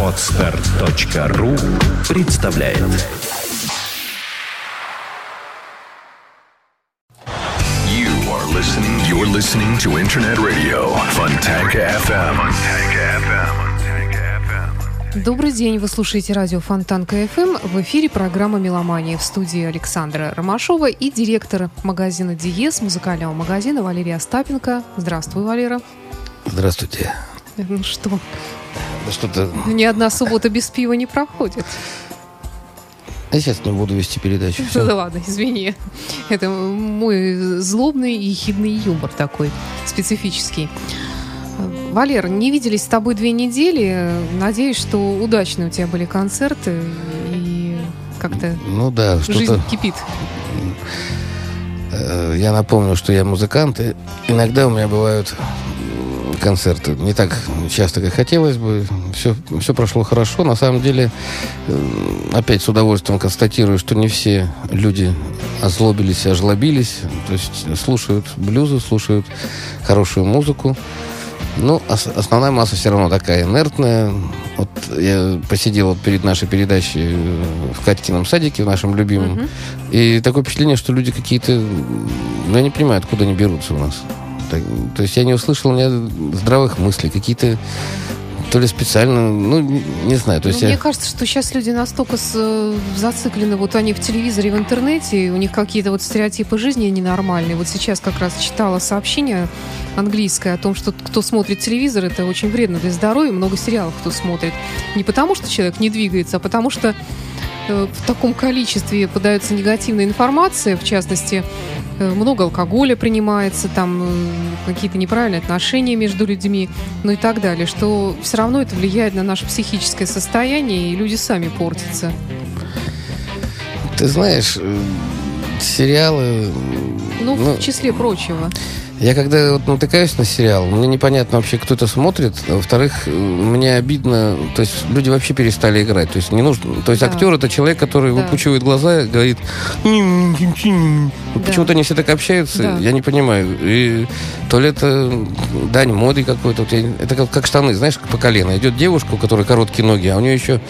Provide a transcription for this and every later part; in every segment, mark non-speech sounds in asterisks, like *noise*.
Отстар.ру представляет You are listening. You're listening to Internet Radio Fontanka FM. Добрый день, вы слушаете радио Фонтанка ФМ. В эфире программа «Меломания» в студии Александра Ромашова и директор магазина «Диез», музыкального магазина Валерия Остапенко. Здравствуй, Валера. Здравствуйте. Ну что, Да что-то... ни одна суббота без пива не проходит. Я сейчас не буду вести передачу. Ну да ладно, извини. Это мой злобный и хидный юмор такой, специфический. Валер, не виделись с тобой две недели. Надеюсь, что удачные у тебя были концерты и как-то Ну да, жизнь кипит. э, Я напомню, что я музыкант, и иногда у меня бывают концерты. Не так часто, как хотелось бы. Все, все прошло хорошо. На самом деле, э, опять с удовольствием констатирую, что не все люди озлобились, ожлобились. То есть слушают блюзы, слушают хорошую музыку. Ну, ос- основная масса все равно такая инертная. Вот я посидел вот перед нашей передачей э, в Катькином садике, в нашем любимом. Мгм. И такое впечатление, что люди какие-то... Ну, я не понимаю, откуда они берутся у нас. То есть я не услышал ни здравых мыслей. Какие-то то ли специально, ну, не, знаю. То есть Ну, я... Мне кажется, что сейчас люди настолько с- э, зациклены, вот они в телевизоре, в интернете, и у них какие-то вот стереотипы жизни ненормальные. Вот сейчас как раз читала сообщение английское о том, что кто смотрит телевизор, это очень вредно для здоровья, много сериалов кто смотрит. Не потому, что человек не двигается, а потому что в таком количестве подается негативная информация, в частности, э, много алкоголя принимается, там э, какие-то неправильные отношения между людьми, ну и так далее, что все равно это влияет на наше психическое состояние, и люди сами портятся. Ты знаешь, э, сериалы... Ну, ну, в числе прочего. Я когда вот натыкаюсь на сериал, мне непонятно вообще, кто это смотрит. Во-вторых, мне обидно, то есть люди вообще перестали играть. То есть не нужно. То есть Да. актер это человек, который Да. выпучивает глаза и говорит. Вот Да. Почему-то они все так общаются, Да. я не понимаю. И то ли это дань моды какой-то. Вот я- это как, как штаны, знаешь, по колено. Идет девушка, у которой короткие ноги, а у нее еще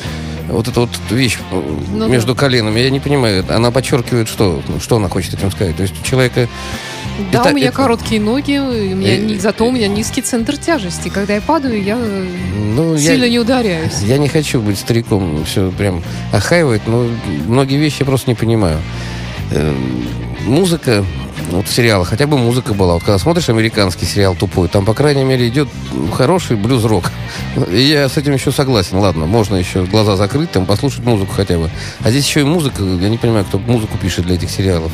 вот эта вот вещь Ну между да. коленами. Я не понимаю. Она подчеркивает, что, ну, что она хочет этим сказать. То есть у человека Да, Это- у меня это- короткие ноги, и у меня, Э, ни- зато у меня низкий центр тяжести. Когда я падаю, я э, ну, я- сильно не ударяюсь. Я не хочу быть стариком, все прям охаивать, но многие вещи я просто не понимаю. Э, Музыка, вот в сериалах, хотя бы музыка была. Вот когда смотришь американский сериал тупой, там, по крайней мере, идет хороший блюз-рок. И я с этим еще согласен. Ладно, можно еще глаза закрыть, там, послушать музыку хотя бы. А здесь еще и музыка. Я не понимаю, кто музыку пишет для этих сериалов.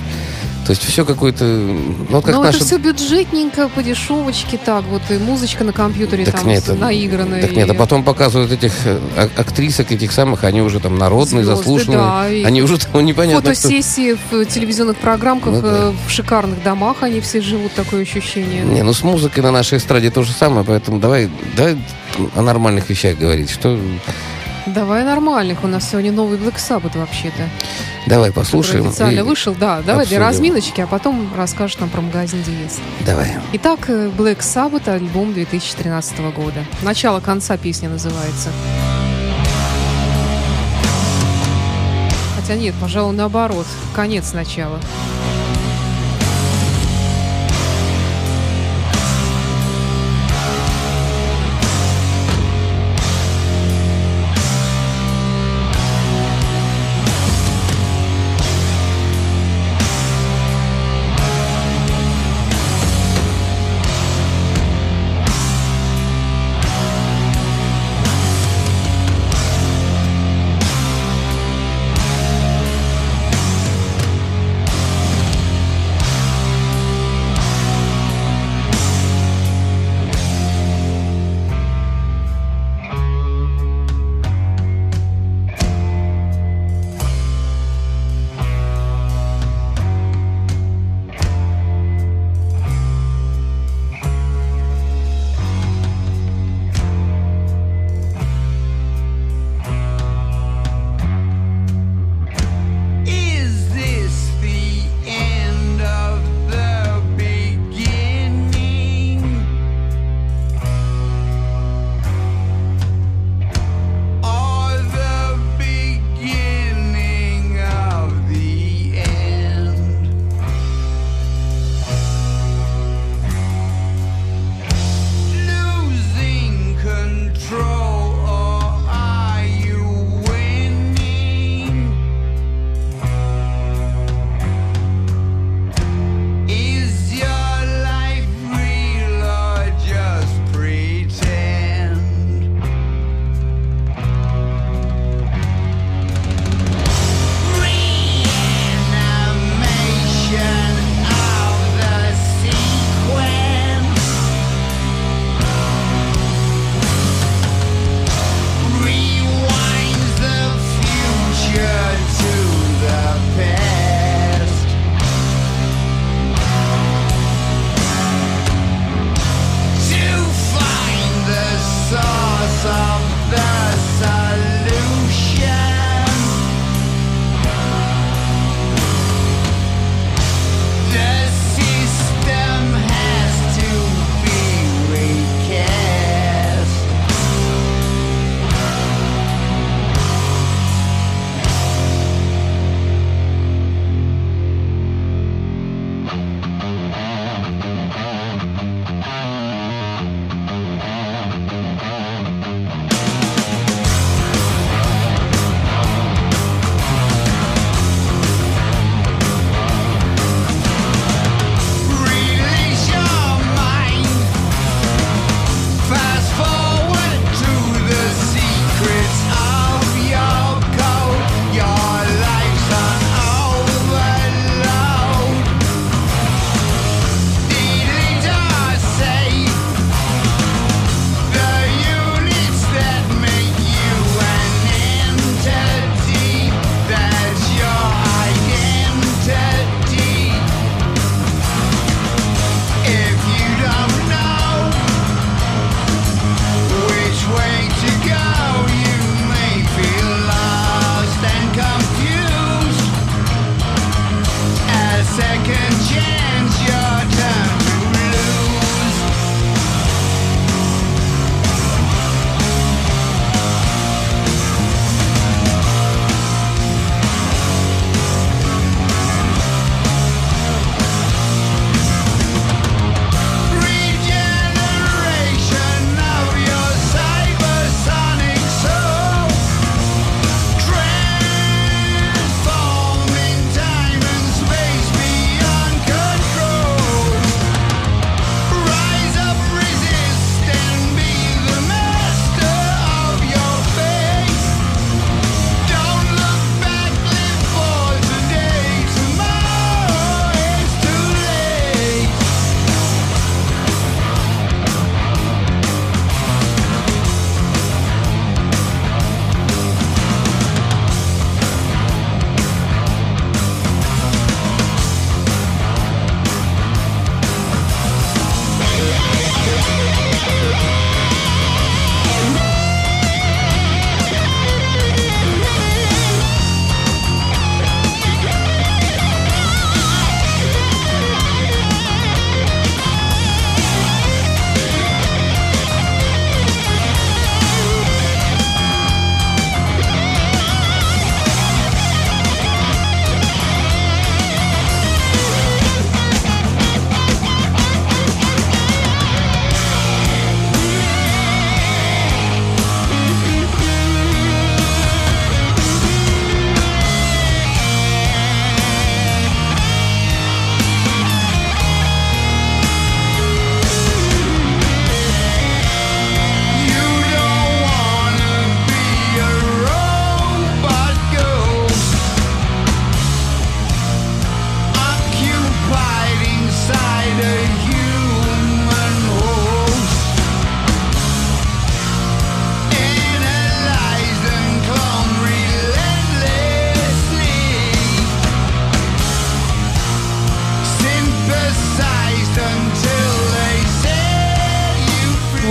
То есть все какое-то... Ну, как Но наши... это все бюджетненько, по дешевочке так. Вот и музычка на компьютере Так там нет, с- наигранная. Так нет, а и потом показывают этих э, ак- актрисок, этих самых, они уже там народные, звезды, заслуженные. да, и они уже там непонятно кто. Фотосессии в телевизионных программках, Ну да. э, в шикарных домах они все живут, такое ощущение. Не, ну с музыкой на нашей эстраде то же самое, поэтому давай, давай о нормальных вещах говорить. Что, Давай нормальных. У нас сегодня новый Black Sabbath вообще-то. давай послушаем. официально и- вышел. Да, давай для обсудим. разминочки, а потом расскажешь нам про магазин Диез. Давай. Итак, э, Black Sabbath, альбом 2013 года. Начало конца песня называется. Хотя нет, пожалуй, наоборот. Конец начала.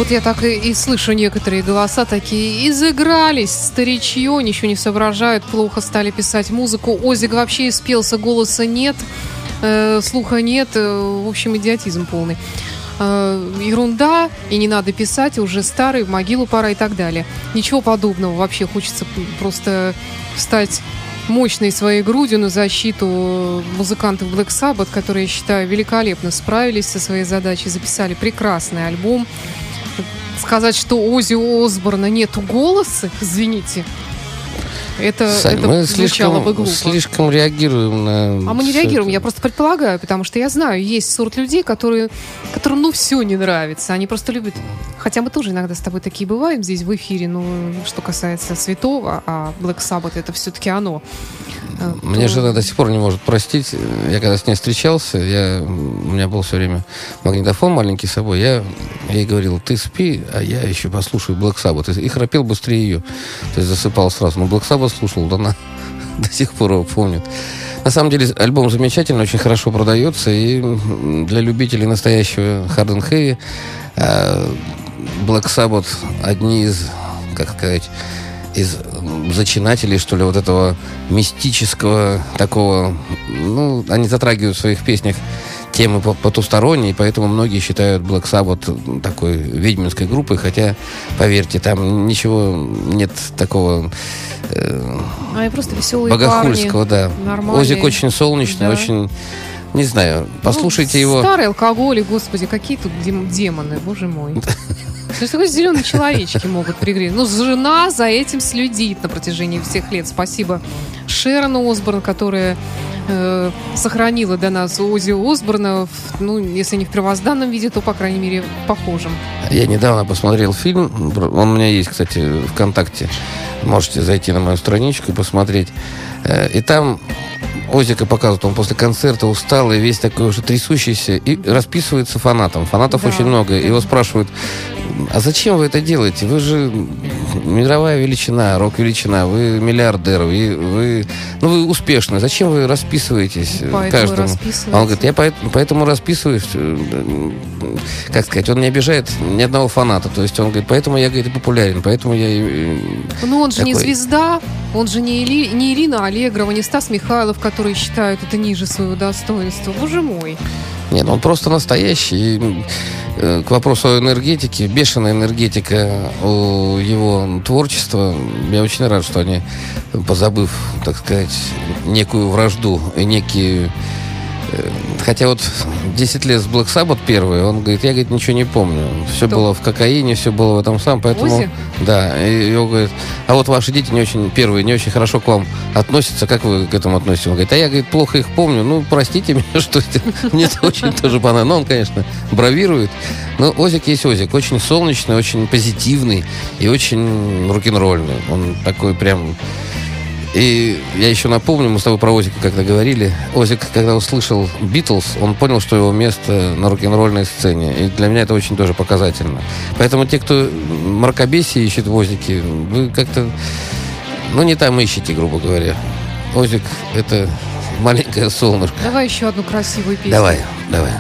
Вот я так и, и слышу некоторые голоса такие, изыгрались, старичье, ничего не соображают, плохо стали писать музыку. Озиг вообще испелся, голоса нет, э, слуха нет, э, в общем, идиотизм полный. Э, ерунда, и не надо писать, уже старый, в могилу пора и так далее. Ничего подобного вообще, хочется просто встать мощной своей грудью на защиту музыкантов Black Sabbath, которые, я считаю, великолепно справились со своей задачей, записали прекрасный альбом сказать, что у Ози Осборна нету голоса, извините, это, Сань, это мы слишком, бы глупо. слишком реагируем на... А мы не реагируем, это. я просто предполагаю, потому что я знаю, есть сорт людей, которые, которым ну все не нравится, они просто любят. Хотя мы тоже иногда с тобой такие бываем здесь в эфире, но что касается святого, а Black Sabbath это все-таки оно. Мне то- жена до сих пор не может простить. Я когда с ней встречался, я, у меня был все время магнитофон маленький с собой. Я ей говорил, ты спи, а я еще послушаю Black Sabbath. И храпел быстрее ее. То есть засыпал сразу. Но Black Sabbath слушал, да она *laughs* до сих пор его помнит. На самом деле альбом замечательный, очень хорошо продается. И для любителей настоящего Hard and Heavy э, Black Sabbath одни из как сказать, из зачинателей, что ли, вот этого мистического такого... Ну, они затрагивают в своих песнях темы потусторонние, поэтому многие считают Black Sabbath такой ведьминской группой, хотя, поверьте, там ничего нет такого э, а просто веселые богохульского, парни, да. Нормальные. Озик очень солнечный, да. очень не знаю, послушайте ну, его. Старый алкоголь, господи, какие тут демоны, боже мой. *laughs* Что такое зеленые человечки могут пригреть? Ну, жена за этим следит на протяжении всех лет. Спасибо Шерон Осборн, которая э, сохранила для нас Ози Осборна, в, ну, если не в первозданном виде, то, по крайней мере, похожем. Я недавно посмотрел фильм, он у меня есть, кстати, ВКонтакте. Можете зайти на мою страничку и посмотреть. Э, и там Озика показывают, он после концерта усталый, весь такой уже трясущийся, и расписывается фанатом. Фанатов да. очень много. Его спрашивают, а зачем вы это делаете? Вы же мировая величина, рок-величина, вы миллиардер, вы, вы, ну, вы успешны. Зачем вы расписываетесь поэтому каждому? Он говорит, я поэтому, поэтому расписываюсь. Э, как сказать, он не обижает ни одного фаната. То есть он говорит, поэтому я, говорит, популярен, поэтому я... Ну, он же такой... не звезда, он же не, Или, не Ирина Аллегрова, не Стас Михайлов, которые считают это ниже своего достоинства. Боже мой. Нет, он просто настоящий. Э, к вопросу о энергетике, бешеная энергетика у его творчества. Я очень рад, что они, позабыв, так сказать, некую вражду и некие хотя вот 10 лет с Black Sabbath первый, он говорит, я, говорит, ничего не помню. Все Кто? было в кокаине, все было в этом самом, поэтому... Узи? Да, и он говорит, а вот ваши дети не очень, первые, не очень хорошо к вам относятся, как вы к этому относитесь? Он говорит, а я, говорит, плохо их помню, ну, простите меня, *laughs* что мне это очень тоже понравилось. Но он, конечно, бравирует. Но Озик есть Озик, очень солнечный, очень позитивный и очень рок-н-ролльный. Он такой прям и я еще напомню, мы с тобой про Озика когда говорили. Озик, когда услышал Битлз, он понял, что его место на рок-н-ролльной сцене. И для меня это очень тоже показательно. Поэтому те, кто мракобесие ищет в Озике, вы как-то, ну, не там ищите, грубо говоря. Озик — это маленькое солнышко. Давай еще одну красивую песню. Давай, давай.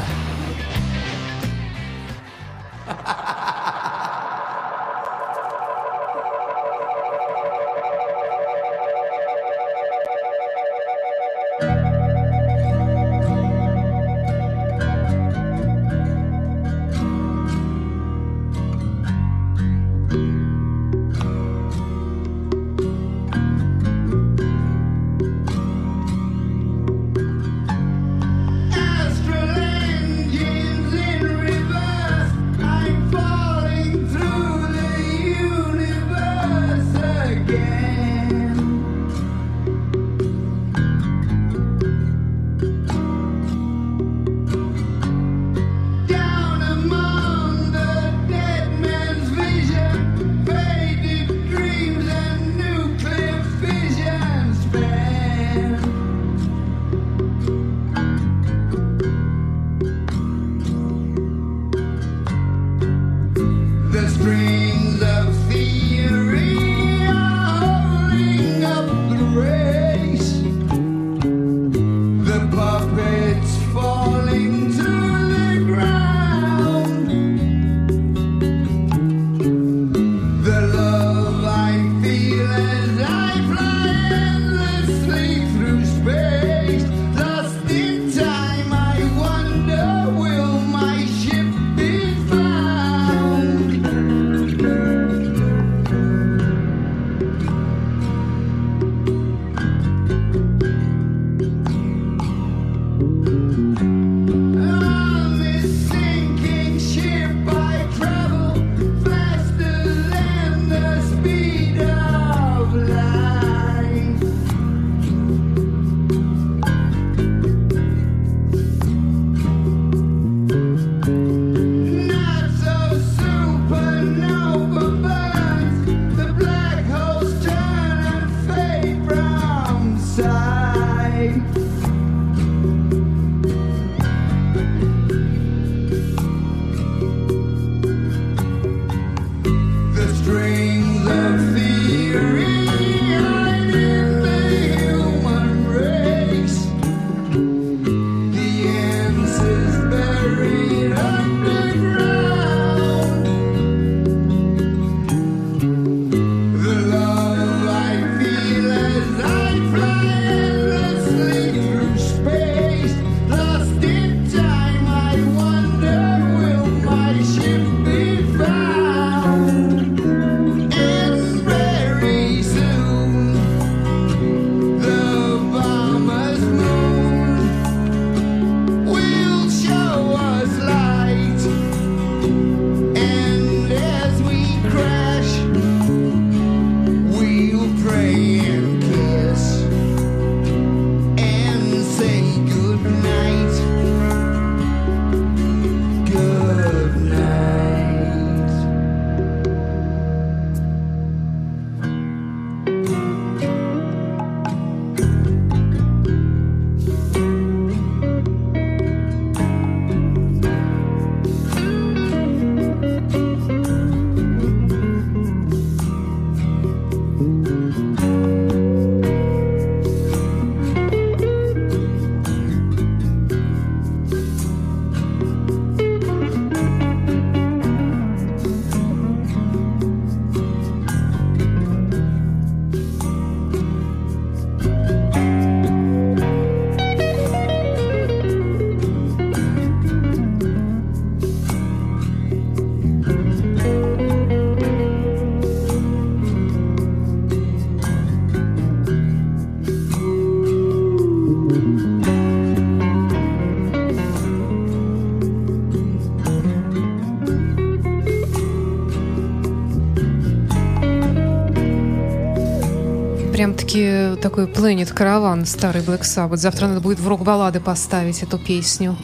Такой Planet Caravan, старый Black Sabbath. Завтра надо будет в рок-баллады поставить эту песню.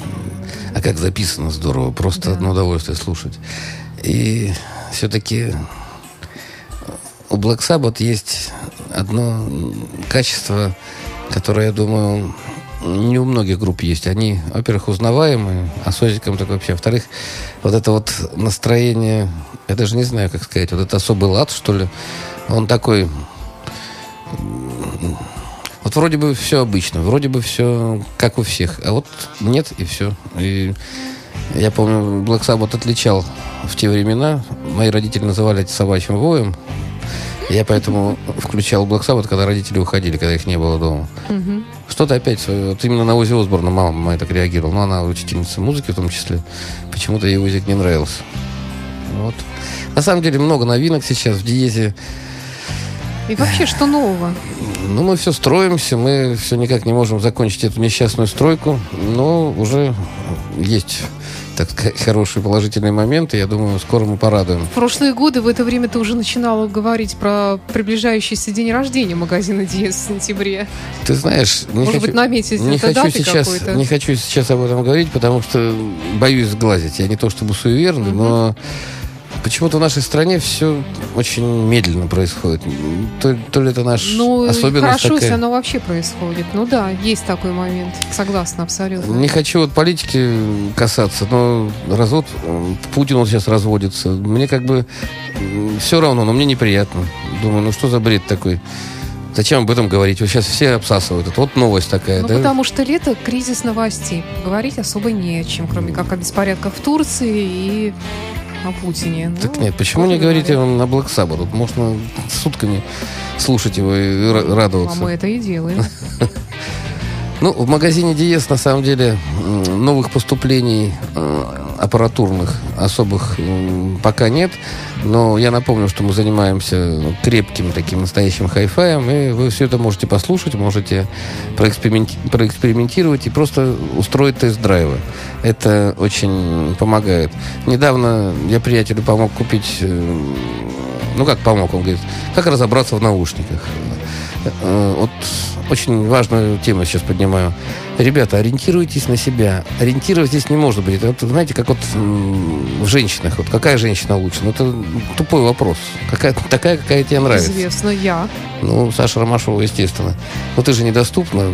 А как записано здорово, просто Да. одно удовольствие слушать. И все-таки у Black Sabbath есть одно качество, которое, я думаю, не у многих групп есть. Они, во-первых, узнаваемые, а с Озиком так вообще. Во-вторых, вот это вот настроение, я даже не знаю, как сказать, вот это особый лад, что ли, он такой... Вот вроде бы все обычно, вроде бы все как у всех, а вот нет и все. И я помню, Black Sabbath отличал в те времена. Мои родители называли это собачьим воем. Я поэтому включал Black Sabbath, когда родители уходили, когда их не было дома. Что-то опять, свое- вот именно на Ози Осборна мама моя так реагировала. Но она учительница музыки в том числе. Почему-то ей Озик не нравился. Вот. На самом деле много новинок сейчас в Диезе. И вообще, что нового? Ну, мы все строимся, мы все никак не можем закончить эту несчастную стройку, но уже есть, так сказать, хорошие положительные моменты. Я думаю, скоро мы порадуем. В прошлые годы в это время ты уже начинала говорить про приближающийся день рождения магазина Диес в сентябре. Ты знаешь, не Может хочу, быть, наметить не хочу сейчас, не хочу сейчас об этом говорить, потому что боюсь сглазить. Я не то чтобы суеверный, но почему-то в нашей стране все очень медленно происходит. То, то ли это наш Ну, особенность хорошо, такая. если оно вообще происходит. Ну да, есть такой момент. Согласна, абсолютно. Не хочу вот политики касаться, но развод, Путин вот сейчас разводится. Мне как бы все равно, но мне неприятно. Думаю, ну что за бред такой? Зачем об этом говорить? Вот сейчас все обсасывают. Это вот новость такая, Ну, да? потому что лето – кризис новостей. Говорить особо не о чем, кроме как о беспорядках в Турции и о Путине. Так Ну, нет, почему не говорите говорят. на Black Sabbath? Можно сутками слушать его и ра- А радоваться. мы это и делаем. *laughs* Ну, в магазине Диес, на самом деле, новых поступлений э, аппаратурных особых пока нет. Но я напомню, что мы занимаемся крепким таким настоящим хай-фаем, и вы все это можете послушать, можете проэксперименти- проэкспериментировать и просто устроить тест-драйвы. Это очень помогает. Недавно я приятелю помог купить... э, Ну, как помог? Он говорит, как разобраться в наушниках. Э, Вот очень важную тему сейчас поднимаю. Ребята, ориентируйтесь на себя. Ориентировать здесь не можно быть. Это, знаете, как вот в женщинах. Вот какая женщина лучше? Ну, это тупой вопрос. Какая, *laughs* такая, какая тебе нравится. Известно, я. Ну, Саша Ромашова, естественно. Но ты же недоступна.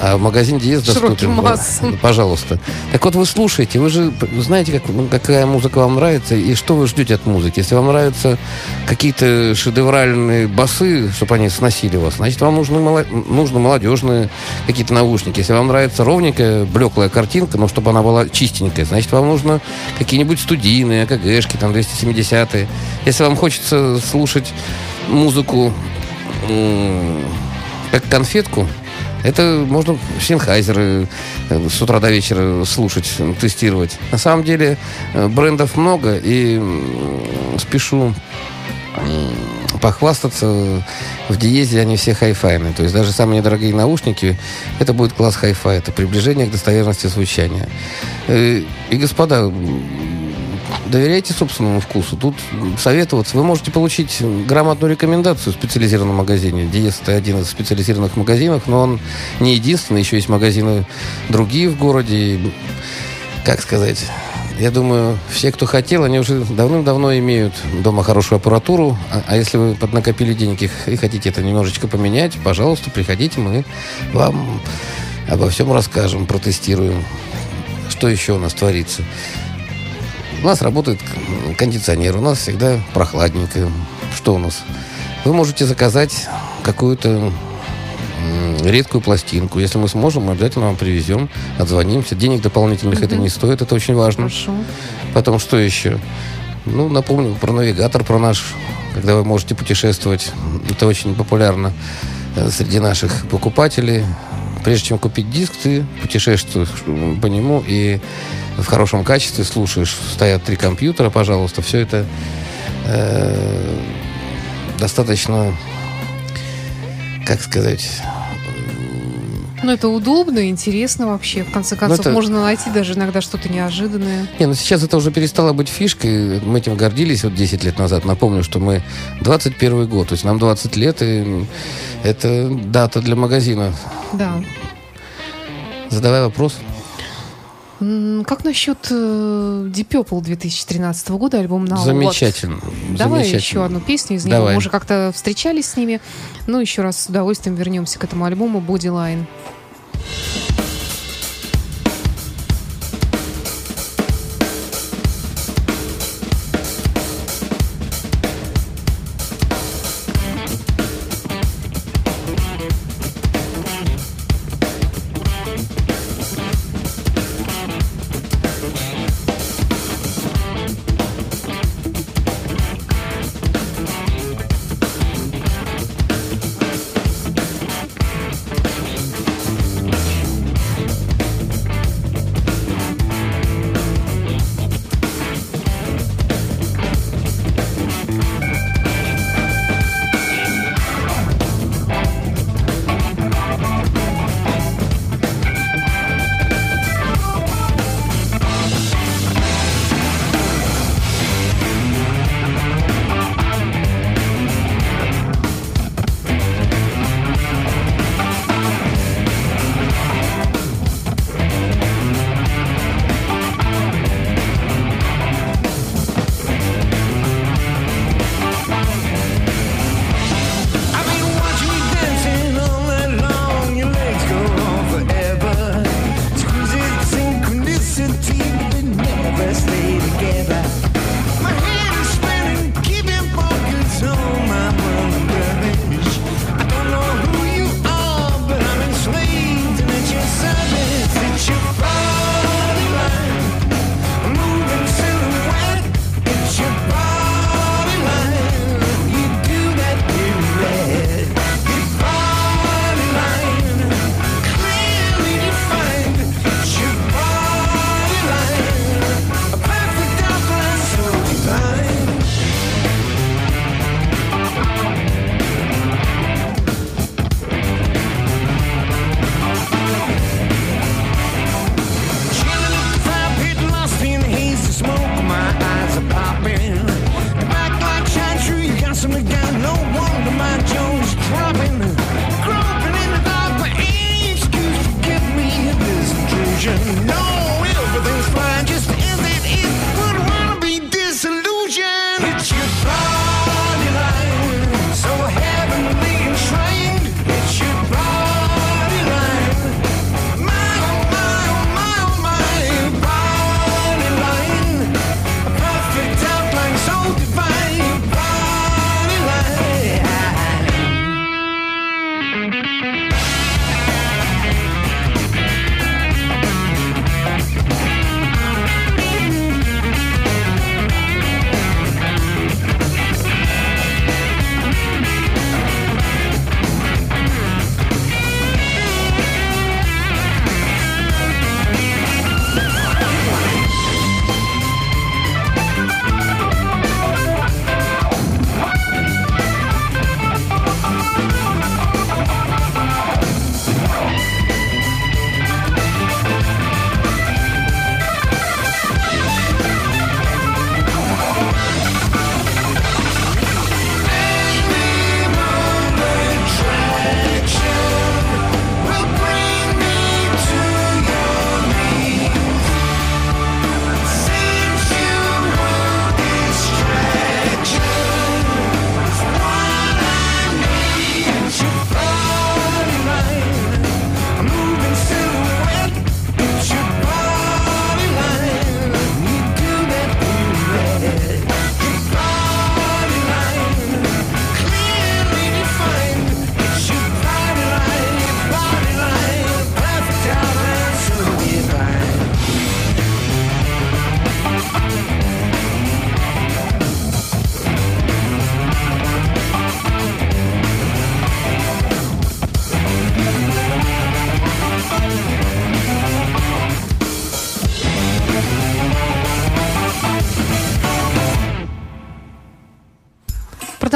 А магазин Диез доступен. массам. *laughs* Пожалуйста. Так вот, вы слушаете, вы же знаете, как, ну, какая музыка вам нравится и что вы ждете от музыки. Если вам нравятся какие-то шедевральные басы, чтобы они сносили вас, значит, вам нужны, нужны молодежные какие-то наушники. Если вам нравится ровненькая, блеклая картинка, но чтобы она была чистенькая, значит, вам нужно какие-нибудь студийные, АКГшки, там, 270-е. Если вам хочется слушать музыку как конфетку, это можно Sennheiser ы э, с утра до вечера слушать, тестировать. На самом деле э, брендов много, и спешу похвастаться, в Диезе они все хай-файные. То есть даже самые недорогие наушники, это будет класс хай-фай, это приближение к достоверности звучания. Э, И, господа, доверяйте собственному вкусу. Тут советоваться. Вы можете получить грамотную рекомендацию в специализированном магазине. Диез это один из специализированных магазинов, но он не единственный. Еще есть магазины другие в городе. Как сказать? Я думаю, все, кто хотел, они уже давным-давно имеют дома хорошую аппаратуру. А, а если вы поднакопили денег и хотите это немножечко поменять, пожалуйста, приходите, мы вам обо всем расскажем, протестируем. Что еще у нас творится? У нас работает кондиционер, у нас всегда прохладненько. Что у нас? Вы можете заказать какую-то редкую пластинку. Если мы сможем, мы обязательно вам привезем, отзвонимся. Денег дополнительных это не стоит, это очень важно. Хорошо. Потом что еще? Ну, напомню про навигатор, про наш, когда вы можете путешествовать. Это очень популярно э, среди наших покупателей. Прежде чем купить диск, ты путешествуешь по нему и в хорошем качестве слушаешь. Стоят три компьютера, пожалуйста. Все это э, достаточно, как сказать, Ну, это удобно, интересно вообще. В конце концов, это... можно найти даже иногда что-то неожиданное. Не, ну сейчас это уже перестало быть фишкой. Мы этим гордились вот 10 лет назад. Напомню, что мы 21 год, то есть нам 20 лет, и это дата для магазина. Да. Задавай вопрос. Как насчет э, Deep Purple 2013 года, альбом Now Замечательно. Вот. Давай Замечательно. еще одну песню из него. Давай. Мы уже как-то встречались с ними. Ну, еще раз с удовольствием вернемся к этому альбому Bodyline.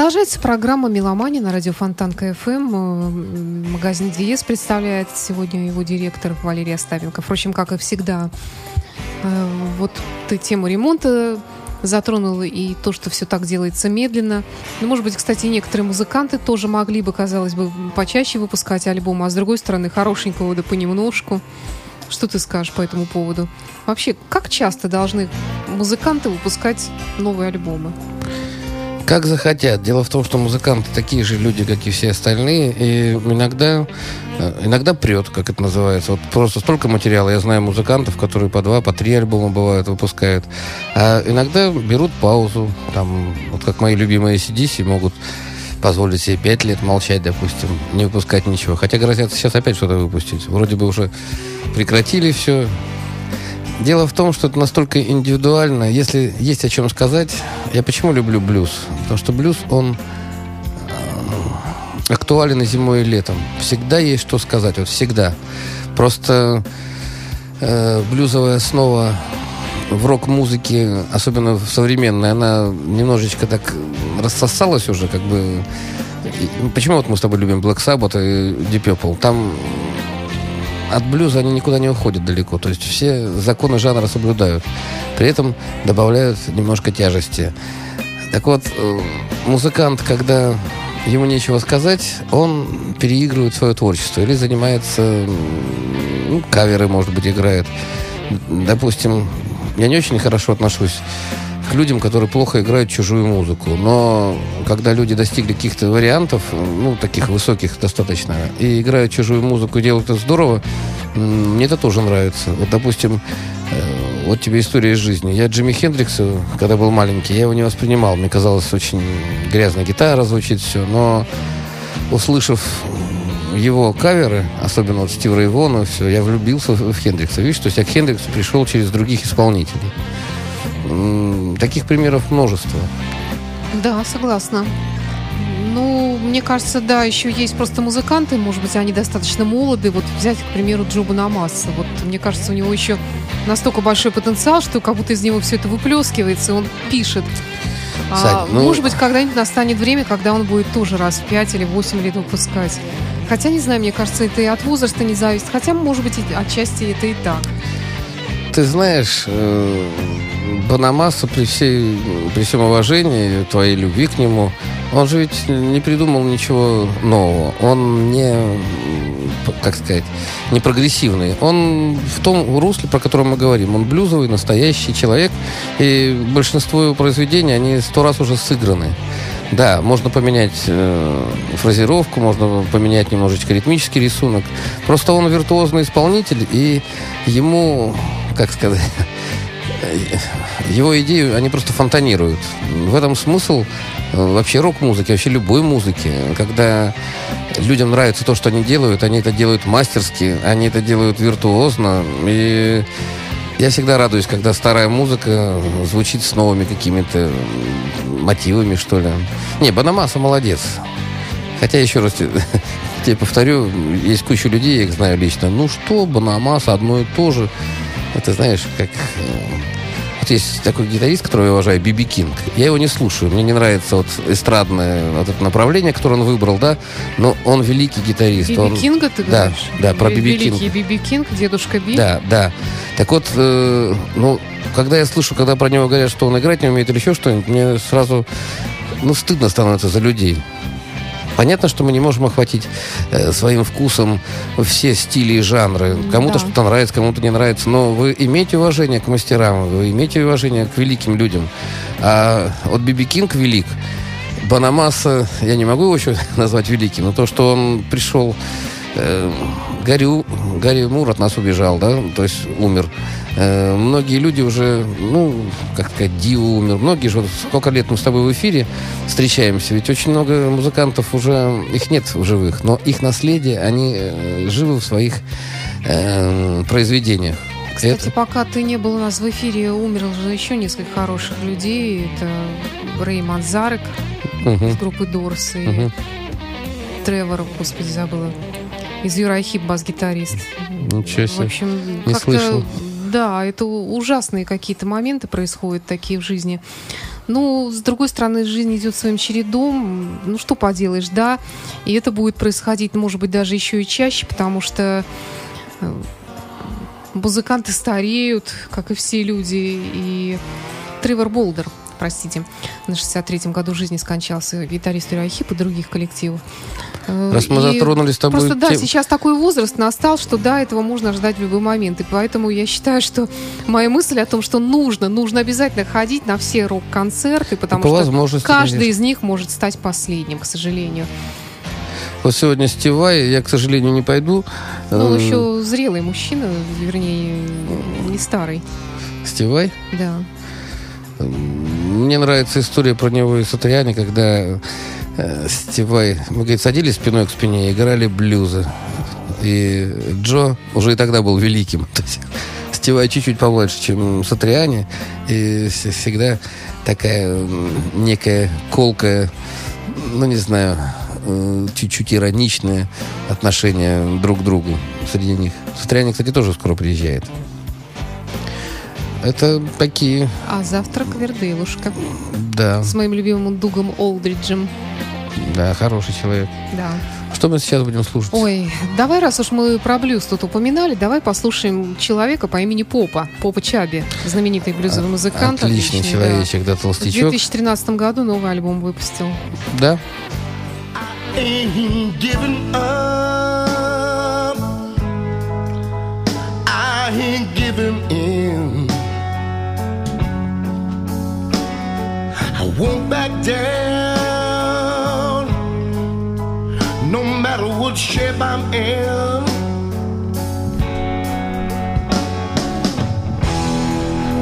Продолжается программа «Меломания» на радио Фонтан КФМ. Э, магазин «Диез» представляет сегодня его директор Валерий Остапенко. Впрочем, как и всегда. Э, вот ты тему ремонта затронула и то, что все так делается медленно. Ну, может быть, кстати, некоторые музыканты тоже могли бы, казалось бы, почаще выпускать альбомы, а с другой стороны, хорошенького да понемножку. Что ты скажешь по этому поводу? Вообще, как часто должны музыканты выпускать новые альбомы? Как захотят. Дело в том, что музыканты такие же люди, как и все остальные, и иногда, э, иногда прет, как это называется. Вот просто столько материала. Я знаю музыкантов, которые по два, по три альбома бывают, выпускают. А иногда берут паузу. Там, вот как мои любимые CDC могут позволить себе пять лет молчать, допустим, не выпускать ничего. Хотя грозят сейчас опять что-то выпустить. Вроде бы уже прекратили все, Дело в том, что это настолько индивидуально. Если есть о чем сказать, я почему люблю блюз? Потому что блюз, он э, актуален и зимой, и летом. Всегда есть что сказать, вот всегда. Просто э, блюзовая основа в рок-музыке, особенно в современной, она немножечко так рассосалась уже, как бы. Почему вот мы с тобой любим Black Sabbath и Deep Purple? Там от блюза они никуда не уходят далеко. То есть все законы жанра соблюдают. При этом добавляют немножко тяжести. Так вот, э, музыкант, когда ему нечего сказать, он переигрывает свое творчество или занимается, ну, каверы, может быть, играет. Допустим, я не очень хорошо отношусь к людям, которые плохо играют чужую музыку. Но когда люди достигли каких-то вариантов, ну, таких высоких достаточно, и играют чужую музыку, делают это здорово, мне это тоже нравится. Вот, допустим, э, вот тебе история из жизни. Я Джимми Хендрикса, когда был маленький, я его не воспринимал. Мне казалось, очень грязная гитара звучит, все. Но услышав его каверы, особенно вот Стива Рейвона, все, я влюбился в Хендрикса. Видишь, то есть я к Хендриксу пришел через других исполнителей. Таких примеров множество. Да, согласна. Ну, мне кажется, да, еще есть просто музыканты, может быть, они достаточно молоды. Вот взять, к примеру, Джоба Намаса. Вот мне кажется, у него еще настолько большой потенциал, что как будто из него все это выплескивается, и он пишет. А, Сань, а, ну... Может быть, когда-нибудь настанет время, когда он будет тоже раз в 5 или 8 лет выпускать. Хотя, не знаю, мне кажется, это и от возраста не зависит. Хотя, может быть, отчасти это и так. Ты знаешь, э, Банамаса при, всей, при всем уважении, твоей любви к нему, он же ведь не придумал ничего нового. Он не, как сказать, не прогрессивный. Он в том русле, про которое мы говорим. Он блюзовый, настоящий человек. И большинство его произведений, они сто раз уже сыграны. Да, можно поменять э, фразировку, можно поменять немножечко ритмический рисунок. Просто он виртуозный исполнитель, и ему, как сказать, его идеи, они просто фонтанируют. В этом смысл э, вообще рок-музыки, вообще любой музыки. Когда людям нравится то, что они делают, они это делают мастерски, они это делают виртуозно. И я всегда радуюсь, когда старая музыка звучит с новыми какими-то мотивами, что ли. Не, Банамаса молодец. Хотя, еще раз *laughs* тебе повторю, есть куча людей, я их знаю лично. Ну что, Банамаса одно и то же. Это, знаешь, как... Э, вот есть такой гитарист, которого я уважаю, Биби Кинг. Я его не слушаю. Мне не нравится вот эстрадное вот это направление, которое он выбрал, да. Но он великий гитарист. Би Би он... Кинга ты да, говоришь? Да, про Би Би Кинг. Великий Би Би Кинг, дедушка Би. Да, да. Так вот, э, ну, когда я слышу, когда про него говорят, что он играть не умеет или еще что-нибудь, мне сразу, ну, стыдно становится за людей. Понятно, что мы не можем охватить э, своим вкусом все стили и жанры. Кому-то да. что-то нравится, кому-то не нравится. Но вы имеете уважение к мастерам, вы имеете уважение к великим людям. А вот Би Би Кинг велик. Банамаса, я не могу его еще *laughs* назвать великим, но то, что он пришел э, Гарри, Гарри Мур от нас убежал, да, то есть умер. Э, многие люди уже, ну, как сказать, Дио умер. Многие же, вот сколько лет мы с тобой в эфире встречаемся, ведь очень много музыкантов уже, их нет в живых, но их наследие, они э, живы в своих э, произведениях. Кстати, это... пока ты не был у нас в эфире, умерло же еще несколько хороших людей. Это Рэй Манзарек угу. из группы Дорс и угу. Тревор, господи, забыла из Юрахип бас-гитарист. Ничего себе. В общем, не слышал. Да, это ужасные какие-то моменты происходят такие в жизни. Ну, с другой стороны, жизнь идет своим чередом. Ну, что поделаешь, да. И это будет происходить, может быть, даже еще и чаще, потому что э, музыканты стареют, как и все люди. И Тревор Болдер, простите, на 63-м году жизни скончался гитарист Юрахип и других коллективов. Раз мы и затронули с тобой Просто да, тем- сейчас такой возраст настал, что да, этого можно ждать в любой момент. И поэтому я считаю, что моя мысль о том, что нужно, нужно обязательно ходить на все рок-концерты, потому по что каждый конечно. из них может стать последним, к сожалению. Вот сегодня Стивай, я, к сожалению, не пойду. Ну, он Э, еще зрелый мужчина, вернее, не старый, Стивай? да. Мне нравится история про него и Сатриани, когда э, Стивай, мы, говорит, садились спиной к спине и играли блюзы. И Джо уже и тогда был великим. *laughs* То есть Стивай чуть-чуть побольше, чем Сатриани. И вс- всегда такая некая колкая, ну, не знаю, э, чуть-чуть ироничное отношение друг к другу среди них. Сатриани, кстати, тоже скоро приезжает. Это такие, А завтра Квердейлушка да, с моим любимым Дугом Олдриджем. Да, хороший человек. Да. Что мы сейчас будем слушать? Ой, давай, раз уж мы про блюз тут упоминали, давай послушаем человека по имени Попа, Попа Чаби, знаменитый блюзовый музыкант. Отличный отличный, человечек, да, В толстячок. 2013 году новый альбом выпустил. Да? ain't giving up. I ain't giving in. I won't back down, what I'm in.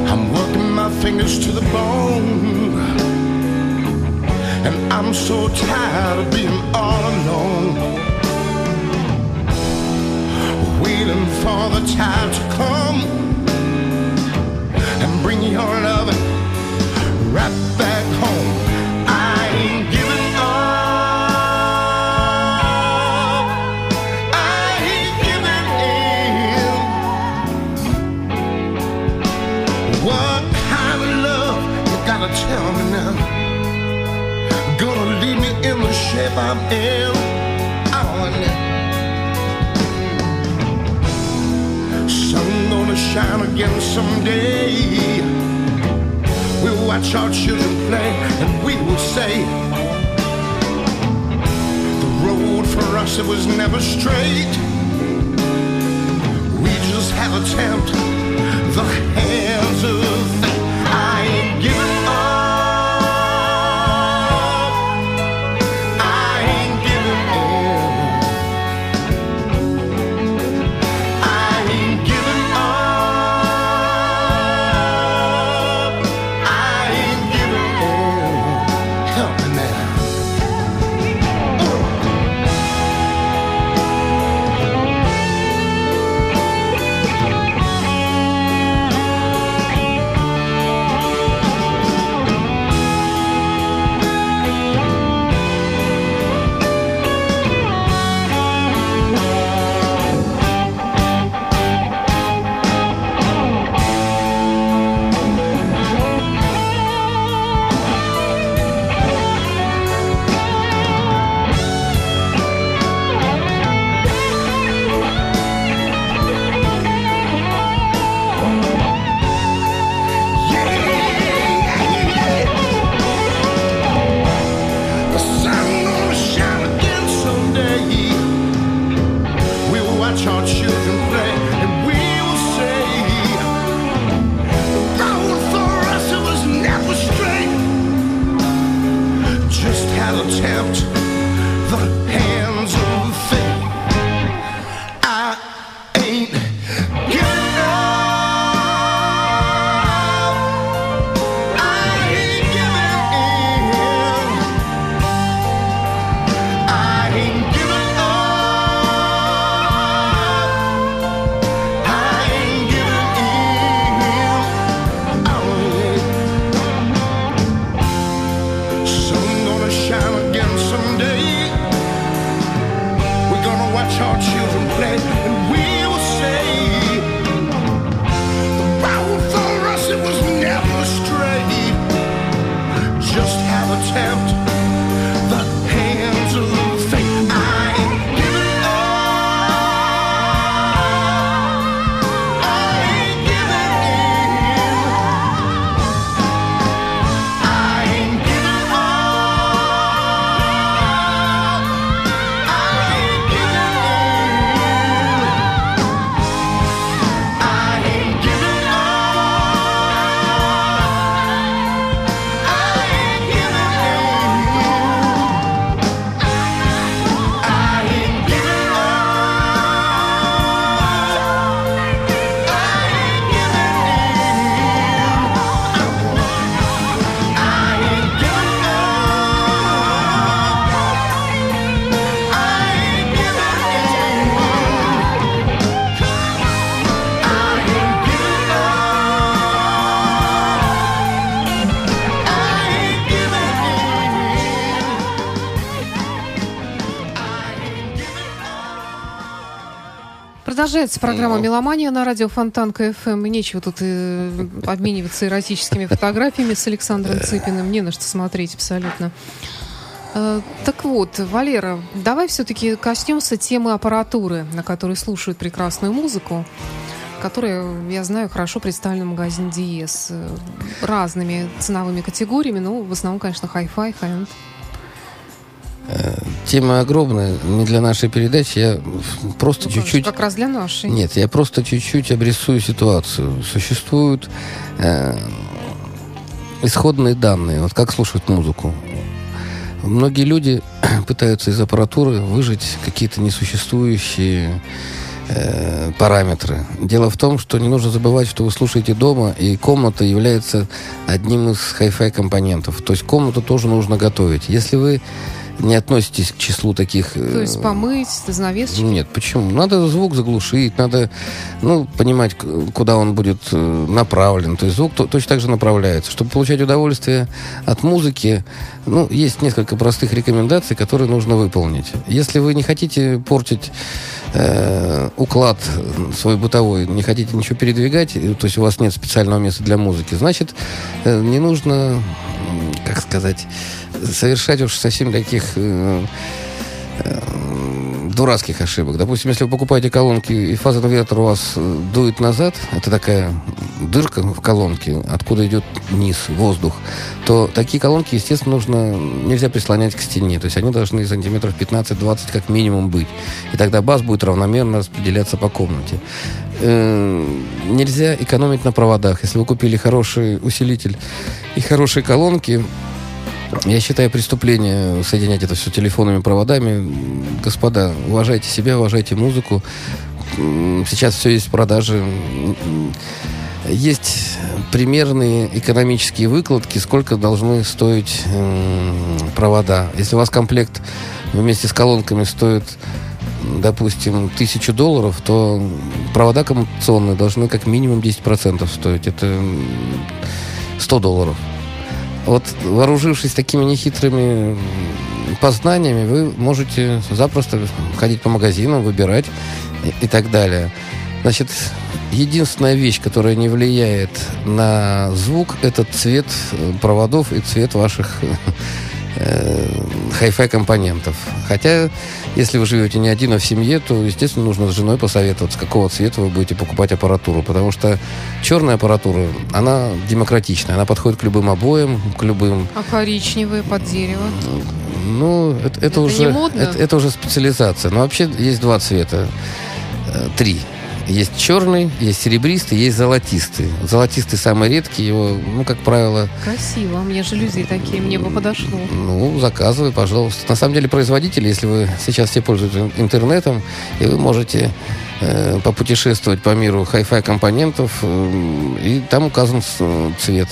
I'm working my fingers to the bone. And I'm so tired of being all alone. Waiting for the time to come and bring your love right back home. I'm in. On Sun gonna shine again someday. We'll watch our children play and we will say the road for us it was never straight. We just have to tempt the hands Продолжается программа Ну. «Меломания» на радио Фонтан КФМ. И нечего тут э, обмениваться эротическими фотографиями с Александром Цыпиным. Не на что смотреть абсолютно. Э, Так вот, Валера, давай все-таки коснемся темы аппаратуры, на которой слушают прекрасную музыку, которая, я знаю, хорошо представлена в магазине Диез э, разными ценовыми категориями, но в основном, конечно, хай-фай, хай-энд. Тема огромная, не для нашей передачи. Я просто Ну, чуть-чуть... Как раз для нашей. Нет, я просто чуть-чуть обрисую ситуацию. Существуют э, исходные данные, вот как слушать музыку. Многие люди *clears throat* пытаются из аппаратуры выжить какие-то несуществующие э, параметры. Дело в том, что не нужно забывать, что вы слушаете дома, и комната является одним из хай-фай компонентов. То есть комнату тоже нужно готовить. Если вы не относитесь к числу таких... То есть э, помыть, занавесочки. нет, почему? Надо звук заглушить, надо, ну, понимать, куда он будет э, направлен. То есть звук то- точно так же направляется. Чтобы получать удовольствие от музыки, ну, есть несколько простых рекомендаций, которые нужно выполнить. Если вы не хотите портить э, уклад свой бытовой, не хотите ничего передвигать, э, то есть у вас нет специального места для музыки, значит, э, не нужно, как сказать, совершать уж совсем таких э, дурацких ошибок. Допустим, если вы покупаете колонки, и фазовый ветер у вас э, дует назад, это такая дырка в колонке, откуда идет низ, воздух, то такие колонки, естественно, нужно, нельзя прислонять к стене. То есть они должны сантиметров 15-20 как минимум быть. И тогда бас будет равномерно распределяться по комнате. Э, Нельзя экономить на проводах. Если вы купили хороший усилитель и хорошие колонки, я считаю преступление соединять это все телефонными проводами. Господа, уважайте себя, уважайте музыку. Сейчас все есть в продаже. Есть примерные экономические выкладки, сколько должны стоить провода. Если у вас комплект вместе с колонками стоит, допустим, тысячу долларов, то провода коммутационные должны как минимум 10% стоить. Это 100 долларов. Вот вооружившись такими нехитрыми познаниями, вы можете запросто ходить по магазинам, выбирать и, и так далее. Значит, единственная вещь, которая не влияет на звук, это цвет проводов и цвет ваших хай-фай компонентов. Хотя, если вы живете не один, а в семье, то, естественно, нужно с женой посоветоваться, какого цвета вы будете покупать аппаратуру. Потому что черная аппаратура, она демократичная, она подходит к любым обоям, к любым А коричневые под дерево. ну, это, это Это уже? Это, это уже специализация. Но вообще есть два цвета, Э, три. Есть черный, есть серебристый, есть золотистый. Золотистый самый редкий, его, ну, как правило, Красиво. Мне жалюзи такие, мне бы подошло. ну, заказывай, пожалуйста. На самом деле, производители, если вы сейчас все пользуетесь ин- интернетом, и вы можете э, попутешествовать по миру хай-фай компонентов, э, и там указан э, цвет.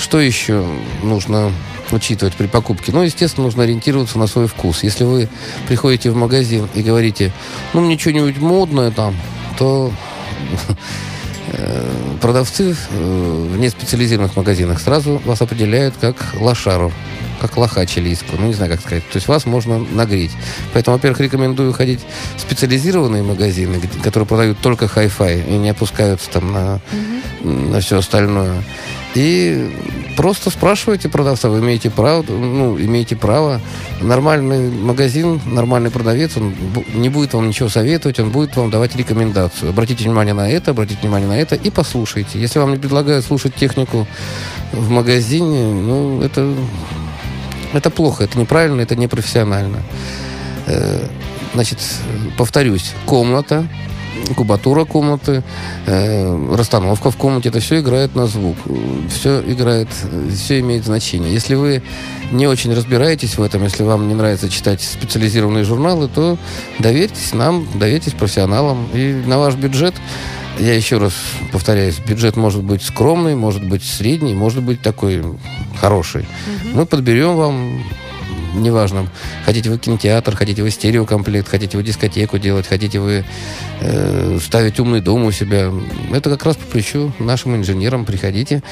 Что еще нужно учитывать при покупке? Ну, естественно, нужно ориентироваться на свой вкус. Если вы приходите в магазин и говорите, ну, мне что-нибудь модное там, то э, продавцы э, в неспециализированных магазинах сразу вас определяют как лошару, как лоха чилийского. Ну, не знаю, как сказать. То есть вас можно нагреть. Поэтому, во-первых, рекомендую ходить в специализированные магазины, которые продают только хай-фай и не опускаются там на, на все остальное. И просто спрашивайте продавца, вы имеете право, ну, имеете право. Нормальный магазин, нормальный продавец, он не будет вам ничего советовать, он будет вам давать рекомендацию. Обратите внимание на это, обратите внимание на это и послушайте. Если вам не предлагают слушать технику в магазине, ну, это, это плохо, это неправильно, это непрофессионально. Э, Значит, повторюсь, комната, кубатура комнаты, э, расстановка в комнате, это все играет на звук. Все играет, все имеет значение. Если вы не очень разбираетесь в этом, если вам не нравится читать специализированные журналы, то доверьтесь нам, доверьтесь профессионалам. И на ваш бюджет, я еще раз повторяюсь, бюджет может быть скромный, может быть средний, может быть такой хороший. Мы подберем вам неважно, хотите вы кинотеатр, хотите вы стереокомплект, хотите вы дискотеку делать, хотите вы э, ставить умный дом у себя. Это как раз по плечу нашим инженерам. Приходите,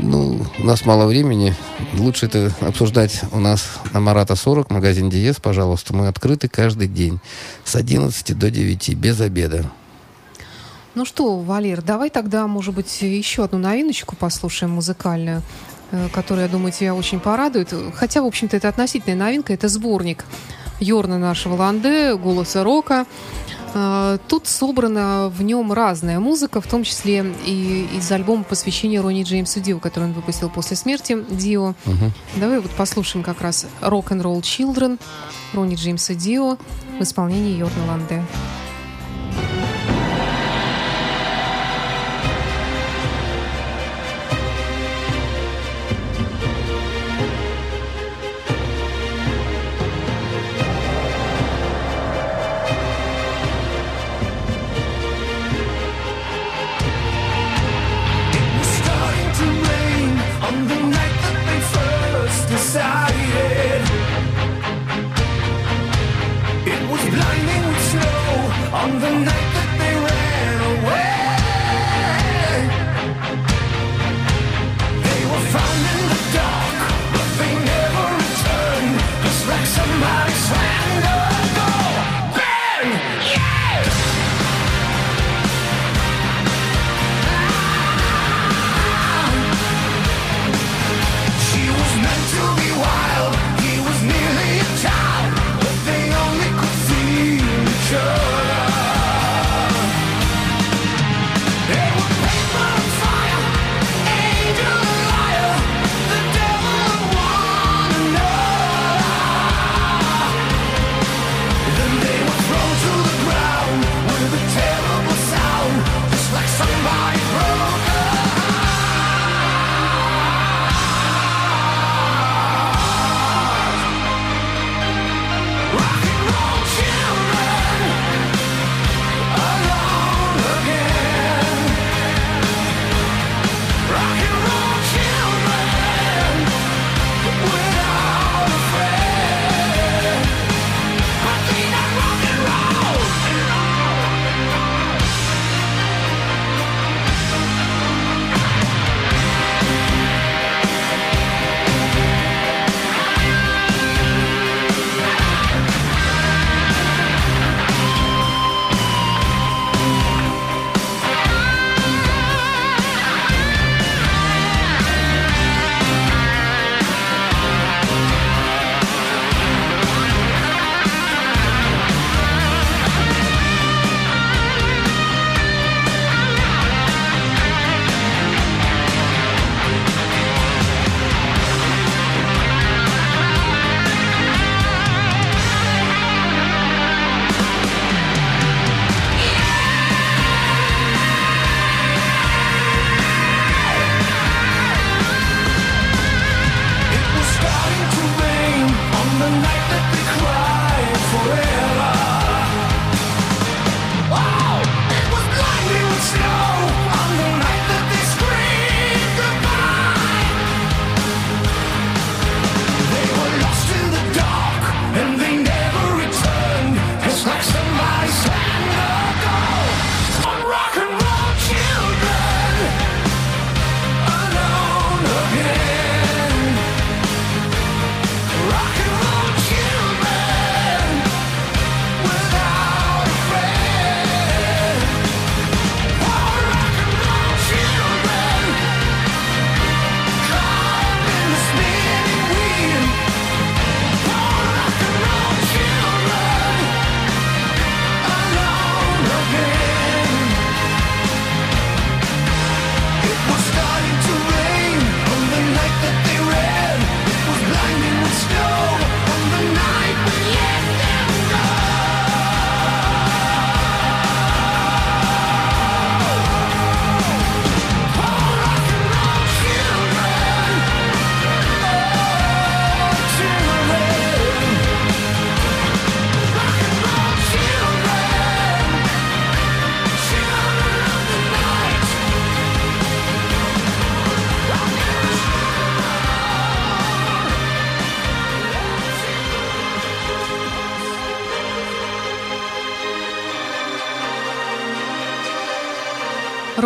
Ну, у нас мало времени. Лучше это обсуждать у нас на Марата 40, магазин Диез, пожалуйста. Мы открыты каждый день с 11 до 9, без обеда. Ну что, Валер, давай тогда, может быть, еще одну новиночку послушаем музыкальную, э, которая, я думаю, тебя очень порадует. Хотя, в общем-то, это относительная новинка, это сборник Йорна нашего Ланде, голоса рока. Э, Тут собрана в нем разная музыка, в том числе и из альбома посвящения Ронни Джеймсу Дио, который он выпустил после смерти Дио. Давай вот послушаем как раз Rock and Roll Children Ронни Джеймса Дио в исполнении Йорна Ланде. The night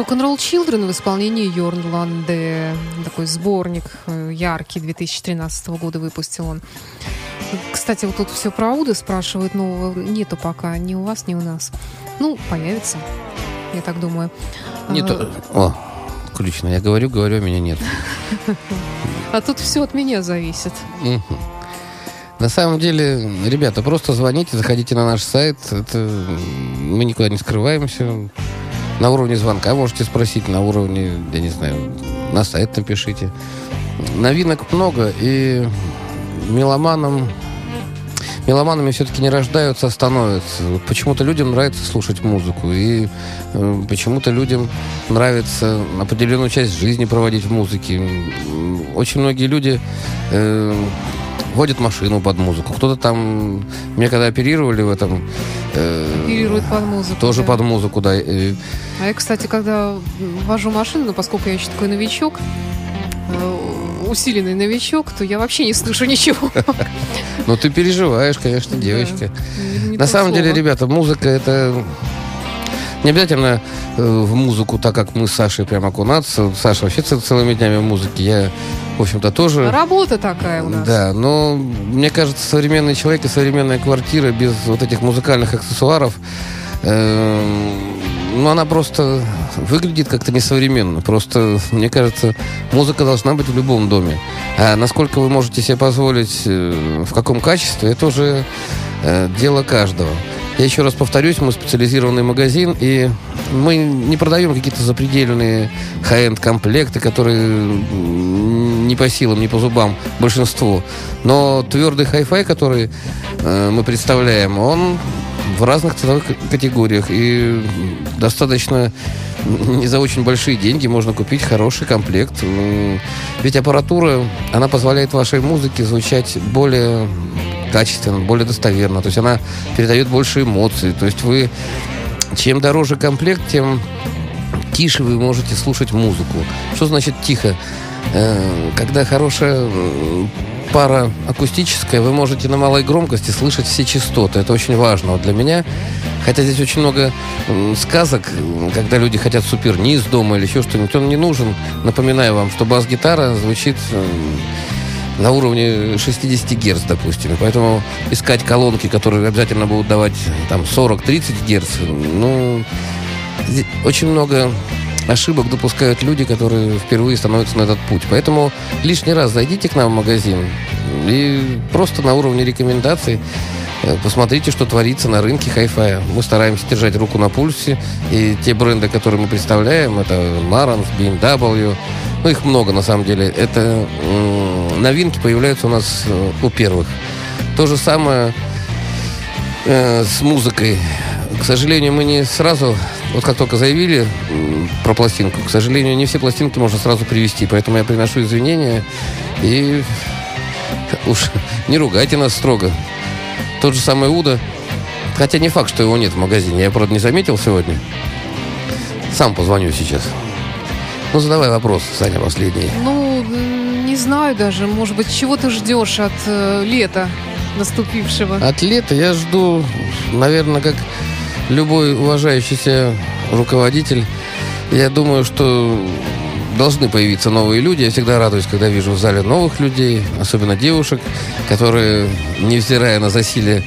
Рок-н-ролл Children в исполнении Йорнланде. Такой сборник э, яркий 2013 года выпустил он. Кстати, вот тут все про Уда спрашивают, но нету пока ни у вас, ни у нас. Ну, появится, я так думаю. Не А, то... О, ключно. Я говорю, говорю, а меня нет. А тут все от меня зависит. На самом деле, ребята, просто звоните, заходите на наш сайт. Это мы никуда не скрываемся. На уровне звонка можете спросить, на уровне, я не знаю, на сайт напишите. Новинок много, и меломанам меломанами все-таки не рождаются, а становятся. Почему-то людям нравится слушать музыку, и э, почему-то людям нравится определенную часть жизни проводить в музыке. Очень многие люди э, водят машину под музыку. Кто-то там... Меня когда оперировали в этом... э, Оперирует под музыку. тоже да. под музыку, да. э, А я, кстати, когда вожу машину, ну, поскольку я еще такой новичок, э, усиленный новичок, то я вообще не слышу *laughs* ничего. Ну, ты переживаешь, конечно, девочка. На самом деле, ребята, музыка это не обязательно э, в музыку, так как мы с Сашей прям окунаться. Саша вообще цел- целыми днями в музыке. Я, в общем-то, тоже. Работа такая у нас. Да, но мне кажется, современный человек и современная квартира без вот этих музыкальных аксессуаров, э, ну, она просто выглядит как-то несовременно. Просто, мне кажется, музыка должна быть в любом доме. А насколько вы можете себе позволить, э, в каком качестве, это уже э, дело каждого. Я еще раз повторюсь, мы специализированный магазин, и мы не продаем какие-то запредельные хай-энд комплекты, которые не по силам, не по зубам большинству. Но твердый хай-фай, который э, мы представляем, он в разных ценовых категориях. И достаточно не за очень большие деньги можно купить хороший комплект. Ведь аппаратура, она позволяет вашей музыке звучать более качественно, более достоверно. То есть она передает больше эмоций. То есть вы, чем дороже комплект, тем тише вы можете слушать музыку. Что значит тихо? Э, Когда хорошая м, пара акустическая, вы можете на малой громкости слышать все частоты. Это очень важно вот для меня. Хотя здесь очень много сказок, когда люди хотят супер низ дома или еще что-нибудь. Он не нужен. Напоминаю вам, что бас-гитара звучит м, на уровне 60 Гц, допустим. Поэтому искать колонки, которые обязательно будут давать там 40-30 Гц, ну, очень много ошибок допускают люди, которые впервые становятся на этот путь. Поэтому лишний раз зайдите к нам в магазин и просто на уровне рекомендаций э, посмотрите, что творится на рынке хай-фая. Мы стараемся держать руку на пульсе, и те бренды, которые мы представляем, это Marantz, BMW, ну, их много на самом деле. Это новинки появляются у нас э, у первых. То же самое э, с музыкой. К сожалению, мы не сразу, вот как только заявили про пластинку, к сожалению, не все пластинки можно сразу привести, поэтому я приношу извинения и уж не ругайте нас строго. Тот же самый Уда, хотя не факт, что его нет в магазине, я, правда, не заметил сегодня. Сам позвоню сейчас. Ну, задавай вопрос, Саня, последний. Ну, не знаю даже, может быть, чего ты ждешь от э, лета наступившего? От лета я жду, наверное, как любой уважающийся руководитель, я думаю, что должны появиться новые люди. Я всегда радуюсь, когда вижу в зале новых людей, особенно девушек, которые, невзирая на засилие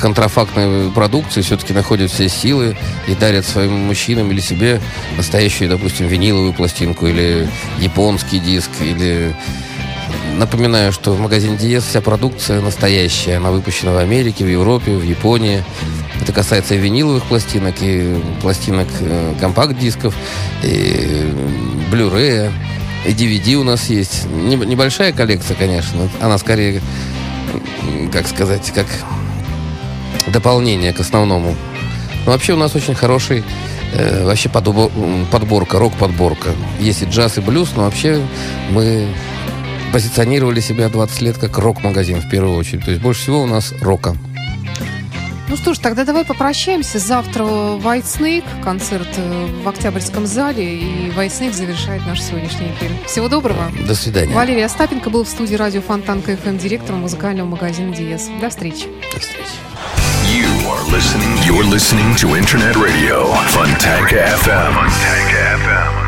контрафактной продукции, все-таки находят все силы и дарят своим мужчинам или себе настоящую, допустим, виниловую пластинку или японский диск, или Напоминаю, что в магазине Диез вся продукция настоящая. Она выпущена в Америке, в Европе, в Японии. Это касается и виниловых пластинок, и пластинок э, компакт-дисков, и Blu-ray, и DVD у нас есть. Не- Небольшая коллекция, конечно. Она скорее, как сказать, как дополнение к основному. Но вообще у нас очень хороший э, вообще подборка, рок-подборка. Есть и джаз, и блюз, но вообще мы позиционировали себя 20 лет как рок-магазин в первую очередь. То есть больше всего у нас рока. Ну что ж, тогда давай попрощаемся. Завтра White Snake, концерт э, в Октябрьском зале, и White Snake завершает наш сегодняшний эфир. Всего доброго. До свидания. Валерий Остапенко был в студии радио Фонтанка ФМ, директором музыкального магазина Диез. До встречи. До встречи. You are listening. You're listening to Internet Radio Fontanka FM. Fontanka FM.